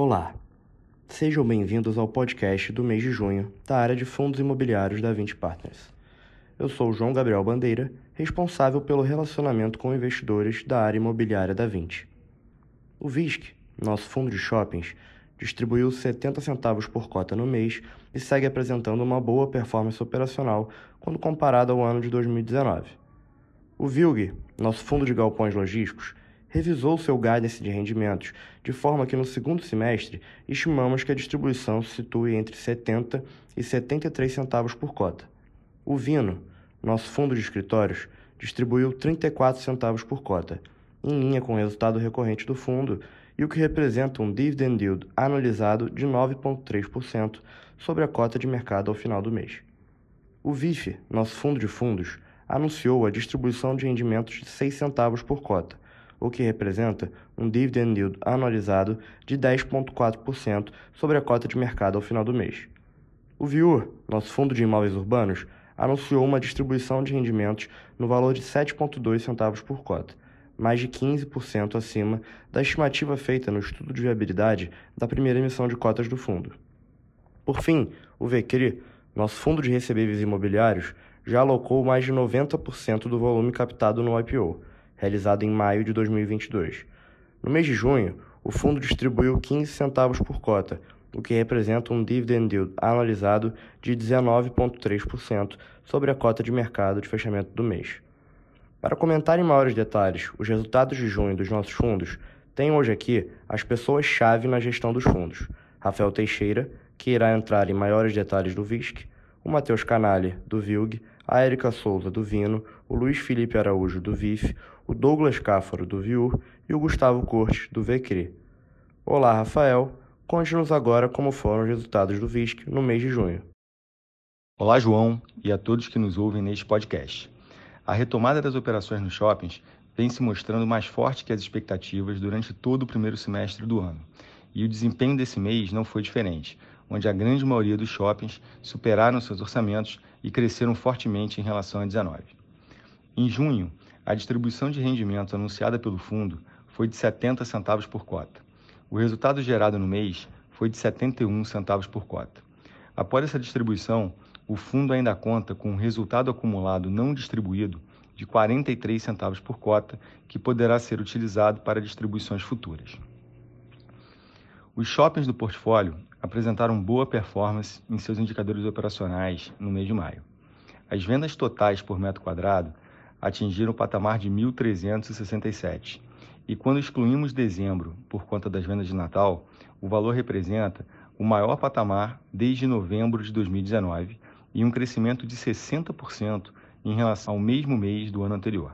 Olá, sejam bem-vindos ao podcast do mês de junho da área de fundos imobiliários da 20 Partners. Eu sou João Gabriel Bandeira, responsável pelo relacionamento com investidores da área imobiliária da 20. O VISC, nosso fundo de shoppings, distribuiu 70 centavos por cota no mês e segue apresentando uma boa performance operacional quando comparado ao ano de 2019. O VILG, nosso fundo de galpões logísticos, revisou seu guidance de rendimentos, de forma que no segundo semestre estimamos que a distribuição se situe entre 70 e 73 centavos por cota. O Vino, nosso fundo de escritórios, distribuiu 34 centavos por cota, em linha com o resultado recorrente do fundo, e o que representa um dividend yield anualizado de 9,3% sobre a cota de mercado ao final do mês. O VIF, nosso fundo de fundos, anunciou a distribuição de rendimentos de 6 centavos por cota, o que representa um dividend yield anualizado de 10,4% sobre a cota de mercado ao final do mês. O Viur, nosso fundo de imóveis urbanos, anunciou uma distribuição de rendimentos no valor de 7,2 centavos por cota, mais de 15% acima da estimativa feita no estudo de viabilidade da primeira emissão de cotas do fundo. Por fim, o VCRI, nosso fundo de recebíveis imobiliários, já alocou mais de 90% do volume captado no IPO, realizado em maio de 2022. No mês de junho, o fundo distribuiu 15 centavos por cota, o que representa um dividend yield anualizado de 19,3% sobre a cota de mercado de fechamento do mês. Para comentar em maiores detalhes os resultados de junho dos nossos fundos, tenho hoje aqui as pessoas-chave na gestão dos fundos. Rafael Teixeira, que irá entrar em maiores detalhes do VISC, o Matheus Canali, do VILG, a Érica Souza, do Vino, o Luiz Felipe Araújo, do VIF, o Douglas Cáfaro, do VIUR e o Gustavo Cortes, do VECRI. Olá, Rafael. Conte-nos agora como foram os resultados do VISC no mês de junho. Olá, João, e a todos que nos ouvem neste podcast. A retomada das operações nos shoppings vem se mostrando mais forte que as expectativas durante todo o primeiro semestre do ano. E o desempenho desse mês não foi diferente, onde a grande maioria dos shoppings superaram seus orçamentos e cresceram fortemente em relação a 19. Em junho, a distribuição de rendimentos anunciada pelo fundo foi de 70 centavos por cota. O resultado gerado no mês foi de 71 centavos por cota. Após essa distribuição, o fundo ainda conta com um resultado acumulado não distribuído de 43 centavos por cota, que poderá ser utilizado para distribuições futuras. Os shoppings do portfólio apresentaram boa performance em seus indicadores operacionais no mês de maio. As vendas totais por metro quadrado atingiram o patamar de 1.367. E quando excluímos dezembro por conta das vendas de Natal, o valor representa o maior patamar desde novembro de 2019 e um crescimento de 60% em relação ao mesmo mês do ano anterior.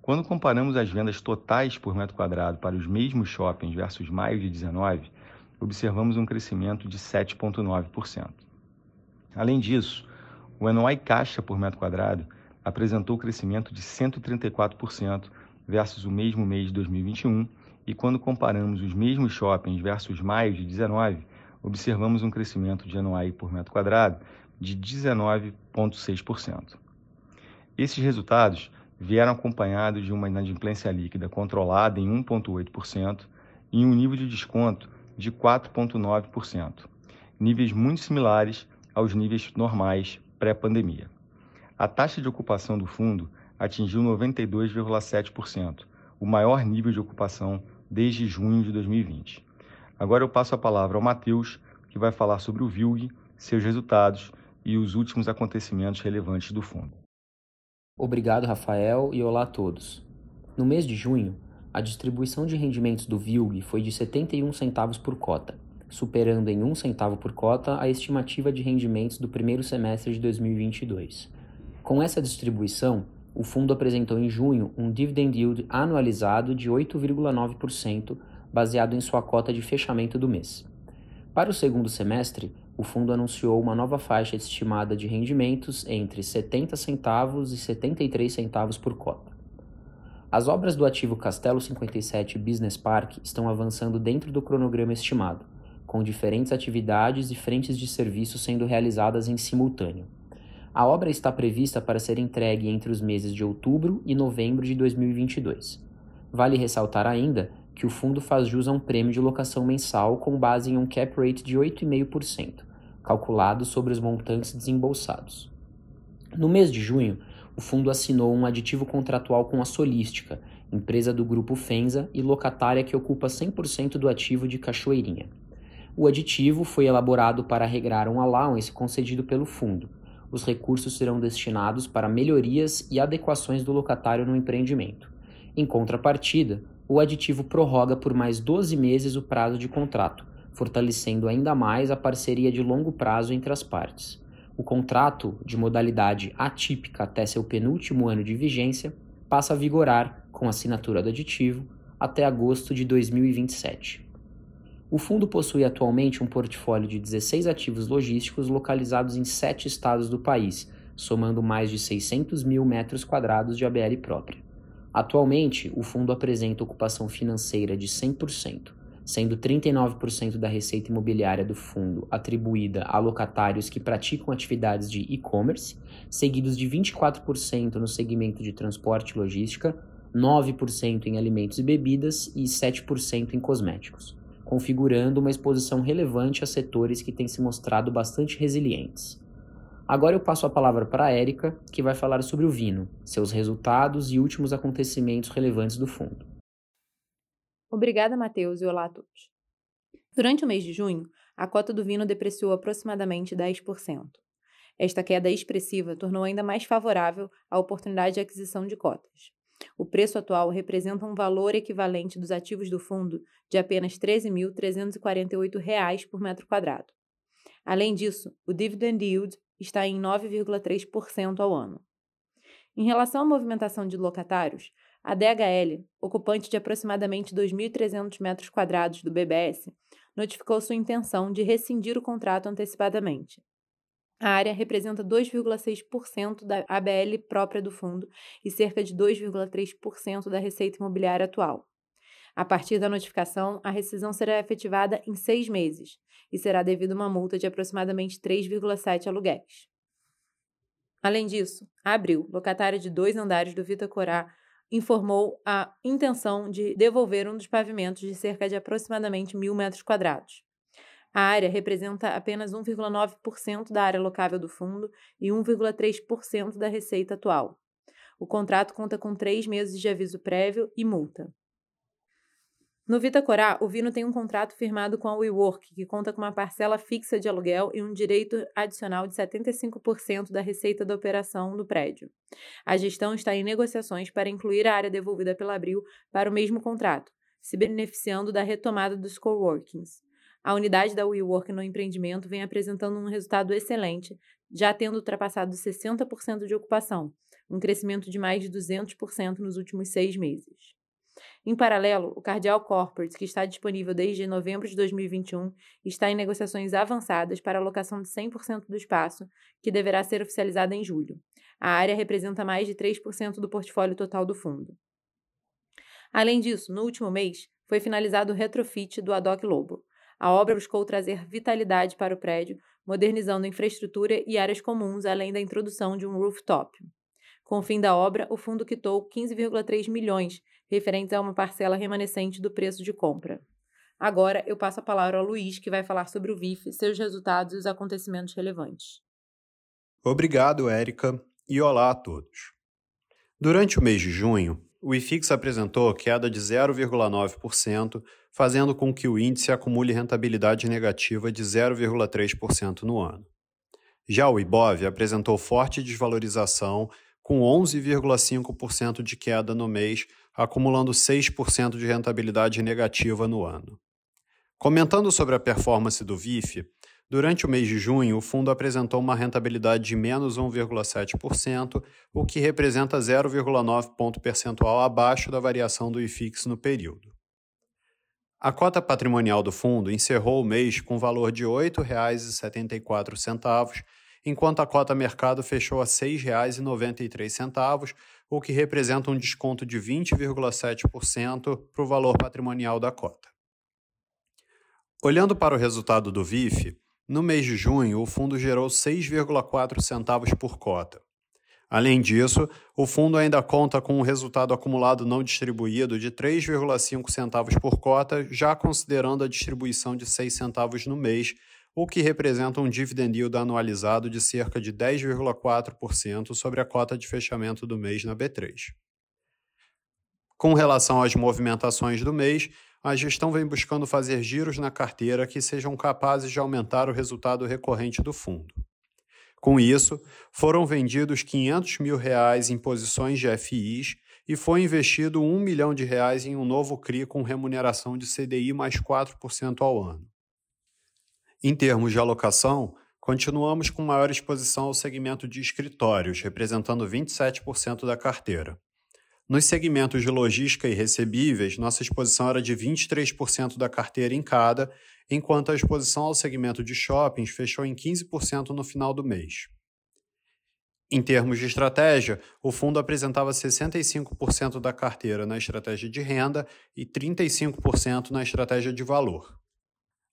Quando comparamos as vendas totais por metro quadrado para os mesmos shoppings versus maio de 19, observamos um crescimento de 7,9%. Além disso, o NOI caixa por metro quadrado apresentou crescimento de 134% versus o mesmo mês de 2021, e quando comparamos os mesmos shoppings versus maio de 19, observamos um crescimento de NOI por metro quadrado de 19,6%. Esses resultados vieram acompanhados de uma inadimplência líquida controlada em 1,8% e um nível de desconto de 4,9%, níveis muito similares aos níveis normais pré-pandemia. A taxa de ocupação do fundo atingiu 92,7%, o maior nível de ocupação desde junho de 2020. Agora eu passo a palavra ao Matheus, que vai falar sobre o VILG, seus resultados e os últimos acontecimentos relevantes do fundo. Obrigado, Rafael, e olá a todos. No mês de junho, a distribuição de rendimentos do VILG foi de 71 centavos por cota, superando em 1 centavo por cota a estimativa de rendimentos do primeiro semestre de 2022. Com essa distribuição, o fundo apresentou em junho um dividend yield anualizado de 8,9%, baseado em sua cota de fechamento do mês. Para o segundo semestre, o fundo anunciou uma nova faixa estimada de rendimentos entre 70 centavos e 73 centavos por cota. As obras do ativo Castelo 57 Business Park estão avançando dentro do cronograma estimado, com diferentes atividades e frentes de serviço sendo realizadas em simultâneo. A obra está prevista para ser entregue entre os meses de outubro e novembro de 2022. Vale ressaltar ainda que o fundo faz jus a um prêmio de locação mensal com base em um cap rate de 8,5%, calculado sobre os montantes desembolsados. No mês de junho, o fundo assinou um aditivo contratual com a Solística, empresa do grupo Fenza e locatária que ocupa 100% do ativo de Cachoeirinha. O aditivo foi elaborado para regrar um allowance concedido pelo fundo. Os recursos serão destinados para melhorias e adequações do locatário no empreendimento. Em contrapartida, o aditivo prorroga por mais 12 meses o prazo de contrato, fortalecendo ainda mais a parceria de longo prazo entre as partes. O contrato, de modalidade atípica até seu penúltimo ano de vigência, passa a vigorar, com assinatura do aditivo, até agosto de 2027. O fundo possui atualmente um portfólio de 16 ativos logísticos localizados em sete estados do país, somando mais de 600 mil metros quadrados de ABL própria. Atualmente, o fundo apresenta ocupação financeira de 100%, sendo 39% da receita imobiliária do fundo atribuída a locatários que praticam atividades de e-commerce, seguidos de 24% no segmento de transporte e logística, 9% em alimentos e bebidas e 7% em cosméticos, configurando uma exposição relevante a setores que têm se mostrado bastante resilientes. Agora eu passo a palavra para a Érica, que vai falar sobre o Vino, seus resultados e últimos acontecimentos relevantes do fundo. Obrigada, Matheus, e olá a todos. Durante o mês de junho, a cota do Vino depreciou aproximadamente 10%. Esta queda expressiva tornou ainda mais favorável a oportunidade de aquisição de cotas. O preço atual representa um valor equivalente dos ativos do fundo de apenas R$ 13.348 por metro quadrado. Além disso, o dividend yield está em 9,3% ao ano. Em relação à movimentação de locatários, a DHL, ocupante de aproximadamente 2.300 metros quadrados do BBS, notificou sua intenção de rescindir o contrato antecipadamente. A área representa 2,6% da ABL própria do fundo e cerca de 2,3% da receita imobiliária atual. A partir da notificação, a rescisão será efetivada em seis meses e será devido uma multa de aproximadamente 3,7 aluguéis. Além disso, a Abril, locatária de dois andares do Vita Corá, informou a intenção de devolver um dos pavimentos de cerca de aproximadamente mil metros quadrados. A área representa apenas 1,9% da área locável do fundo e 1,3% da receita atual. O contrato conta com três meses de aviso prévio e multa. No Vita Corá, o Vino tem um contrato firmado com a WeWork, que conta com uma parcela fixa de aluguel e um direito adicional de 75% da receita da operação do prédio. A gestão está em negociações para incluir a área devolvida pela Abril para o mesmo contrato, se beneficiando da retomada dos coworkings. A unidade da WeWork no empreendimento vem apresentando um resultado excelente, já tendo ultrapassado 60% de ocupação, um crescimento de mais de 200% nos últimos seis meses. Em paralelo, o Cardial Corporate, que está disponível desde novembro de 2021, está em negociações avançadas para a locação de 100% do espaço, que deverá ser oficializada em julho. A área representa mais de 3% do portfólio total do fundo. Além disso, no último mês, foi finalizado o retrofit do Adoc Lobo. A obra buscou trazer vitalidade para o prédio, modernizando infraestrutura e áreas comuns, além da introdução de um rooftop. Com o fim da obra, o fundo quitou 15,3 milhões, referentes a uma parcela remanescente do preço de compra. Agora eu passo a palavra ao Luiz, que vai falar sobre o VIF, seus resultados e os acontecimentos relevantes. Obrigado, Érica, e olá a todos. Durante o mês de junho, o IFIX apresentou queda de 0,9%, fazendo com que o índice acumule rentabilidade negativa de 0,3% no ano. Já o IBOV apresentou forte desvalorização, com 11,5% de queda no mês, acumulando 6% de rentabilidade negativa no ano. Comentando sobre a performance do VIF, durante o mês de junho, o fundo apresentou uma rentabilidade de menos 1,7%, o que representa 0,9 ponto percentual abaixo da variação do IFIX no período. A cota patrimonial do fundo encerrou o mês com valor de R$ 8,74, enquanto a cota mercado fechou a R$ 6,93, o que representa um desconto de 20,7% para o valor patrimonial da cota. Olhando para o resultado do VIF, no mês de junho o fundo gerou 6,4 centavos por cota. Além disso, o fundo ainda conta com um resultado acumulado não distribuído de 3,5 centavos por cota, já considerando a distribuição de 6 centavos no mês, o que representa um dividend yield anualizado de cerca de 10,4% sobre a cota de fechamento do mês na B3. Com relação às movimentações do mês, a gestão vem buscando fazer giros na carteira que sejam capazes de aumentar o resultado recorrente do fundo. Com isso, foram vendidos 500 mil reais em posições de FIs e foi investido 1 milhão de reais em um novo CRI com remuneração de CDI mais 4% ao ano. Em termos de alocação, continuamos com maior exposição ao segmento de escritórios, representando 27% da carteira. Nos segmentos de logística e recebíveis, nossa exposição era de 23% da carteira em cada, enquanto a exposição ao segmento de shoppings fechou em 15% no final do mês. Em termos de estratégia, o fundo apresentava 65% da carteira na estratégia de renda e 35% na estratégia de valor.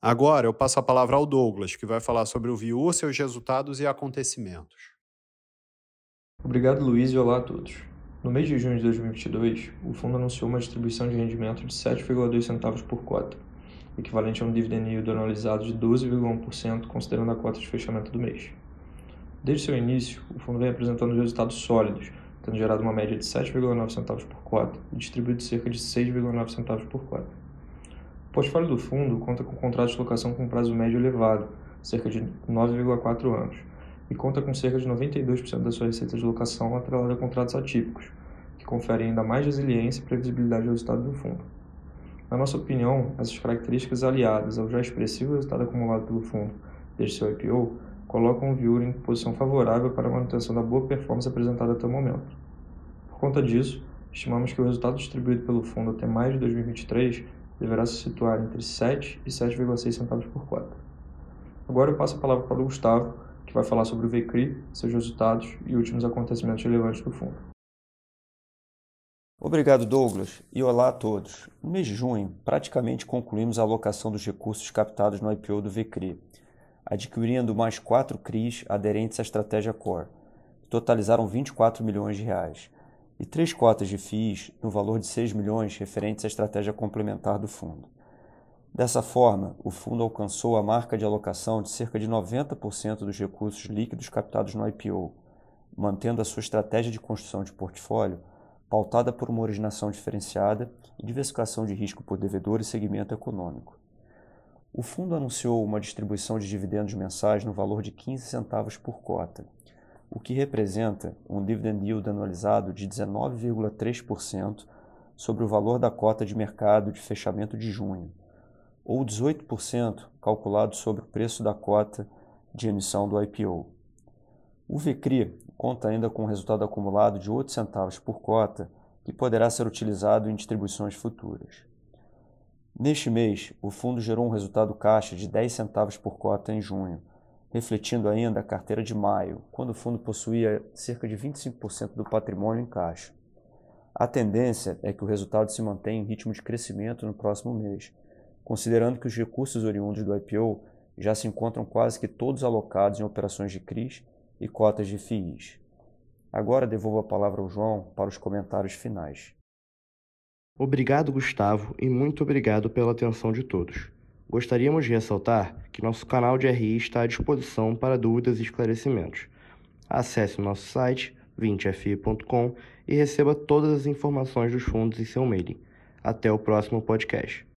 Agora eu passo a palavra ao Douglas, que vai falar sobre o VIU, seus resultados e acontecimentos. Obrigado, Luiz, e olá a todos. No mês de junho de 2022, o fundo anunciou uma distribuição de rendimento de 7,2 centavos por cota, equivalente a um dividend yield anualizado de 12,1%, considerando a cota de fechamento do mês. Desde seu início, o fundo vem apresentando resultados sólidos, tendo gerado uma média de 7,9 centavos por cota e distribuído cerca de 6,9 centavos por cota. O portfólio do fundo conta com contratos de locação com prazo médio elevado, cerca de 9,4 anos, e conta com cerca de 92% da sua receita de locação atrelada a contratos atípicos, que conferem ainda mais resiliência e previsibilidade ao resultado do fundo. Na nossa opinião, essas características aliadas ao já expressivo resultado acumulado pelo fundo desde seu IPO colocam o Viura em posição favorável para a manutenção da boa performance apresentada até o momento. Por conta disso, estimamos que o resultado distribuído pelo fundo até maio de 2023 deverá se situar entre 7 e 7,6 centavos por cota. Agora eu passo a palavra para o Gustavo, que vai falar sobre o VCRI, seus resultados e últimos acontecimentos relevantes do fundo. Obrigado, Douglas, e olá a todos. No mês de junho, praticamente concluímos a alocação dos recursos captados no IPO do VCRI, adquirindo mais quatro CRIs aderentes à estratégia Core, que totalizaram 24 milhões de reais, e três cotas de FIIs no valor de 6 milhões referentes à estratégia complementar do fundo. Dessa forma, o fundo alcançou a marca de alocação de cerca de 90% dos recursos líquidos captados no IPO, mantendo a sua estratégia de construção de portfólio pautada por uma originação diferenciada e diversificação de risco por devedor e segmento econômico. O fundo anunciou uma distribuição de dividendos mensais no valor de 15 centavos por cota, o que representa um dividend yield anualizado de 19,3% sobre o valor da cota de mercado de fechamento de junho, ou 18% calculado sobre o preço da cota de emissão do IPO. O VCRI conta ainda com um resultado acumulado de 8 centavos por cota que poderá ser utilizado em distribuições futuras. Neste mês, o fundo gerou um resultado caixa de 10 centavos por cota em junho, refletindo ainda a carteira de maio, quando o fundo possuía cerca de 25% do patrimônio em caixa. A tendência é que o resultado se mantenha em ritmo de crescimento no próximo mês, considerando que os recursos oriundos do IPO já se encontram quase que todos alocados em operações de CRIs e cotas de FIIs. Agora devolvo a palavra ao João para os comentários finais. Obrigado, Gustavo, e muito obrigado pela atenção de todos. Gostaríamos de ressaltar que nosso canal de RI está à disposição para dúvidas e esclarecimentos. Acesse o nosso site 20fi.com e receba todas as informações dos fundos em seu mailing. Até o próximo podcast.